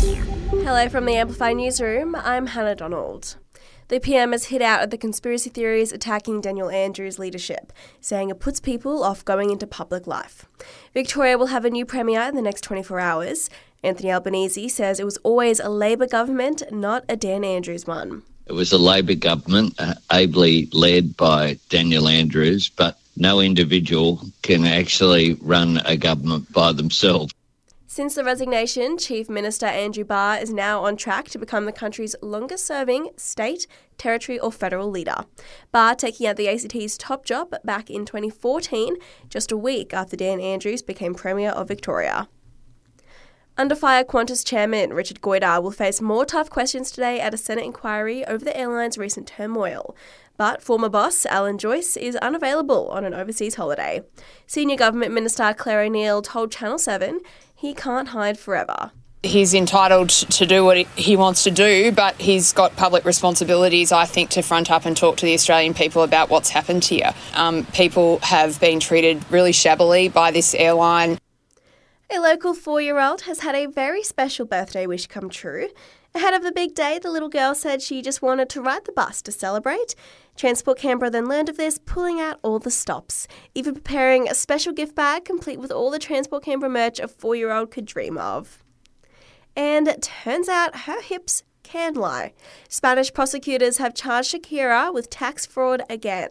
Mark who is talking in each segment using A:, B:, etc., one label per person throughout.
A: Hello from the Amplify Newsroom. I'm Hannah Donald. The PM has hit out at the conspiracy theories attacking Daniel Andrews' leadership, saying it puts people off going into public life. Victoria will have a new premier in the next 24 hours. Anthony Albanese says it was always a Labor government, not a Dan Andrews one.
B: It was a Labor government, uh, ably led by Daniel Andrews, but no individual can actually run a government by themselves.
A: Since the resignation, Chief Minister Andrew Barr is now on track to become the country's longest serving state, territory, or federal leader. Barr taking out the ACT's top job back in 2014, just a week after Dan Andrews became Premier of Victoria. Under fire, Qantas chairman Richard Goyder will face more tough questions today at a Senate inquiry over the airline's recent turmoil. But former boss Alan Joyce is unavailable on an overseas holiday. Senior Government Minister Clare O'Neil told Channel 7 he can't hide forever.
C: He's entitled to do what he wants to do, but he's got public responsibilities, I think, to front up and talk to the Australian people about what's happened here. Um, people have been treated really shabbily by this airline.
A: A local four year old has had a very special birthday wish come true. Ahead of the big day, the little girl said she just wanted to ride the bus to celebrate. Transport Canberra then learned of this, pulling out all the stops, even preparing a special gift bag complete with all the Transport Canberra merch a four year old could dream of. And it turns out her hips can lie. Spanish prosecutors have charged Shakira with tax fraud again.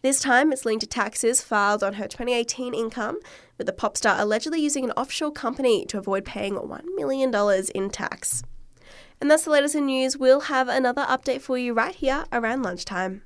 A: This time it's linked to taxes filed on her 2018 income, with the pop star allegedly using an offshore company to avoid paying $1 million in tax. And that's the latest in news. We'll have another update for you right here around lunchtime.